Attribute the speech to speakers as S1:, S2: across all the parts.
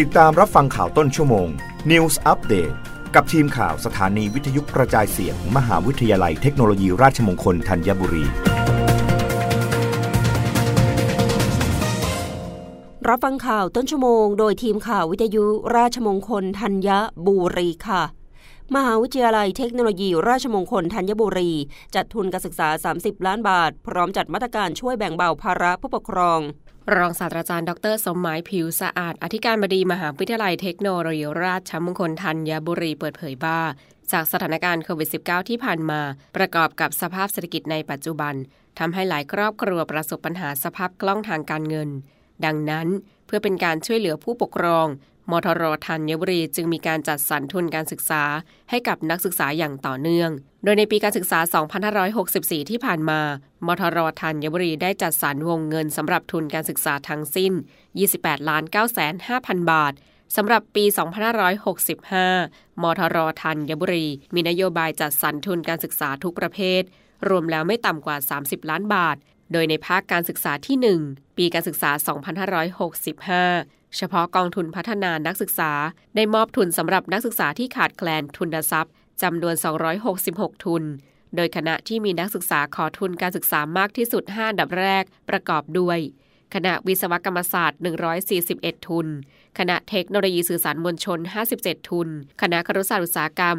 S1: ติดตามรับฟังข่าวต้นชั่วโมง News Update กับทีมข่าวสถานีวิทยุกระจายเสียงมมหาวิทยาลัยเทคโนโลยีราชมงคลธัญบุรี
S2: รับฟังข่าวต้นชั่วโมง โดยทีมข่าววิทยุราชมงคลธัญบุรีค่ะ มหาวิทยาลัยเทคโนโลยี ราชมงคลธัญบุรี จัดทุนการศึกษา 30 ล้านบาท พร้อมจัดมาตรการช่วยแบ่งเบาภาระผู้ปกครอง
S3: รองศาสตราจารย์ดร สมหมายผิวสะอาด อธิการบดีมหาวิทยาลัยเทคโนโลยีราชมงคลธัญบุรีเปิดเผยว่าจากสถานการณ์โควิด -19 ที่ผ่านมา ประกอบกับสภาพเศรษฐกิจในปัจจุบันทำให้หลายครอบครัวประสบปัญหาสภาพคล่องทางการเงิน ดังนั้น เพื่อเป็นการช่วยเหลือผู้ปกครอง มทรธัญบุรีจึงมีการจัดสรรทุนการศึกษาให้กับนักศึกษาอย่างต่อเนื่อง โดยในปีการศึกษา 2564 ที่ผ่านมา มทรธัญบุรีได้จัดสรรวงเงินสำหรับทุนการศึกษาทั้งสิ้น 28 ล้าน9 5 0 0 0 บาทสำหรับปี 2565 มทรธัญบุรี มีนโยบายจัดสรรทุนการศึกษาทุกประเภท รวมแล้วไม่ต่ำกว่า 30 ล้านบาท โดยในภาคการศึกษาที่ 1 ปีการศึกษา 2565 เฉพาะกองทุนพัฒนานักศึกษา ได้มอบทุนสำหรับนักศึกษาที่ขาดแคลนทุนทรัพย์จำนวน 266 ทุน โดยคณะที่มีนักศึกษาขอทุนการศึกษามากที่สุด 5 ดับแรกประกอบด้วย คณะวิศวกรรมศาสตร์ 141 ทุน คณะเทคโนโลยีสื่อสารมวลชน 57 ทุน คณะครุศาสตร์อุตสาหกรรม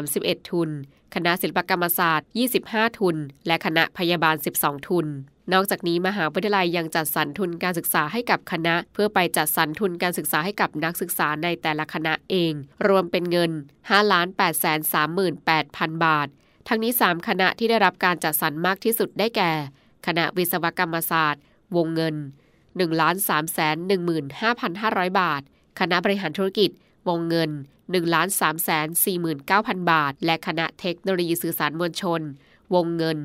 S3: 31 ทุน คณะศิลปกรรมศาสตร์ 25 ทุน และคณะพยาบาล 12 ทุน นอกจากนี้มหาวิทยาลัยยังจัดสรรทุนการศึกษาให้กับคณะ เพื่อไปจัดสรรทุนการศึกษาให้กับนักศึกษาในแต่ละคณะเอง รวมเป็นเงิน 5 8 3 8 0 0 0 บาท ทั้งนี้ 3 คณะที่ได้รับการจัดสรรมากที่สุดได้แก่ คณะวิศวกรรมศาสตร์ วงเงิน 1 3 1 5 5 0 0 บาท คณะบริหารธุรกิจ วงเงิน 1 3 4 9 0 0 0 บาท และคณะเทคโนโลยีสื่อสารมวลชน วงเงิน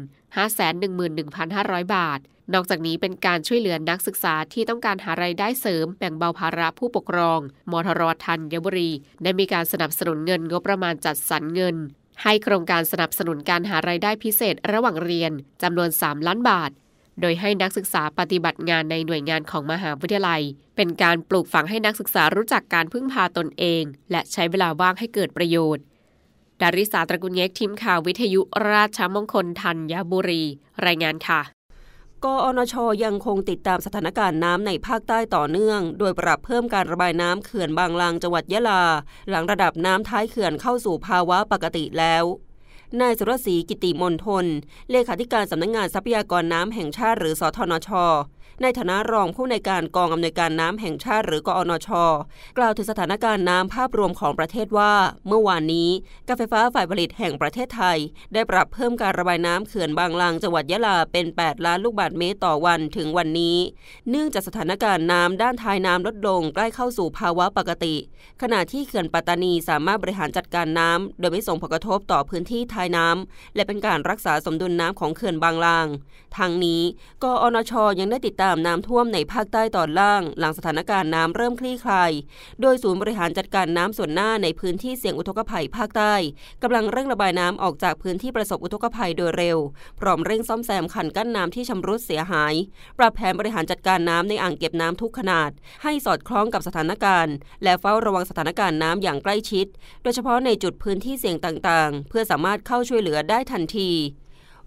S3: 511,500 บาท นอกจากนี้เป็นการช่วยเหลือนักศึกษาที่ต้องการหารายได้เสริมแบ่งเบาภาระผู้ปกครอง มทรทัญบุรี ได้มีการสนับสนุนเงินงบประมาณจัดสรรเงิน ให้โครงการสนับสนุนการหารายได้พิเศษระหว่างเรียนจำนวน 3 ล้านบาทโดยให้นักศึกษาปฏิบัติงานในหน่วยงานของมหาวิทยาลัย เป็นการปลูกฝังให้นักศึกษารู้จักการพึ่งพาตนเอง และใช้เวลาว่างให้เกิดประโยชน์ ดาริสาตระกุลเยกทีมข่าววิทยุราชมงคลธัญบุรี รายงานค่ะ
S2: กอนชยังคงติดตามสถานการณ์น้ำในภาคใต้ต่อเนื่อง โดยปรับเพิ่มการระบายน้ำเขื่อนบางลางจังหวัดยะลา หลังระดับน้ำท้ายเขื่อนเข้าสู่ภาวะปกติแล้วนายสุรศรีกิติมนทน เลขาธิการสำนักงงานทรัพยากรน้ำแห่งชาติหรือสทนชในฐานะรองผู้ในการกองอำนวยการน้ำแห่งชาติหรือกอนช กล่าวถึงสถานการณ์น้ำภาพรวมของประเทศว่า เมื่อวานนี้การไฟฟ้าฝ่ายผลิตแห่งประเทศไทย ได้ปรับเพิ่มการระบายน้ำเขื่อนบางลางจังหวัดยะลาเป็น 8 ล้านลูกบาศก์เมตรต่อวันถึงวันนี้ เนื่องจากสถานการณ์น้ำด้านท้ายน้ำลดลงใกล้เข้าสู่ภาวะปกติ ขณะที่เขื่อนปัตตานีสามารถบริหารจัดการน้ำโดยไม่ส่งผลกระทบต่อพื้นที่ท้ายน้ำและเป็นการรักษาสมดุลน้ำของเขื่อนบางลาง ทางนี้กอนชยังได้ติติดตามน้ำท่วมในภาคใต้ตอนล่าง หลังสถานการณ์น้ำเริ่มคลี่คลาย โดยศูนย์บริหารจัดการน้ำส่วนหน้าในพื้นที่เสี่ยงอุทกภัยภาคใต้กำลังเร่งระบายน้ำออกจากพื้นที่ประสบอุทกภัยโดยเร็ว พร้อมเร่งซ่อมแซมคันกั้นน้ำที่ชำรุดเสียหาย ปรับแผนบริหารจัดการน้ำในอ่างเก็บน้ำทุกขนาด ให้สอดคล้องกับสถานการณ์ และเฝ้าระวังสถานการณ์น้ำอย่างใกล้ชิด โดยเฉพาะในจุดพื้นที่เสี่ยงต่างๆ เพื่อสามารถเข้าช่วยเหลือได้ทันที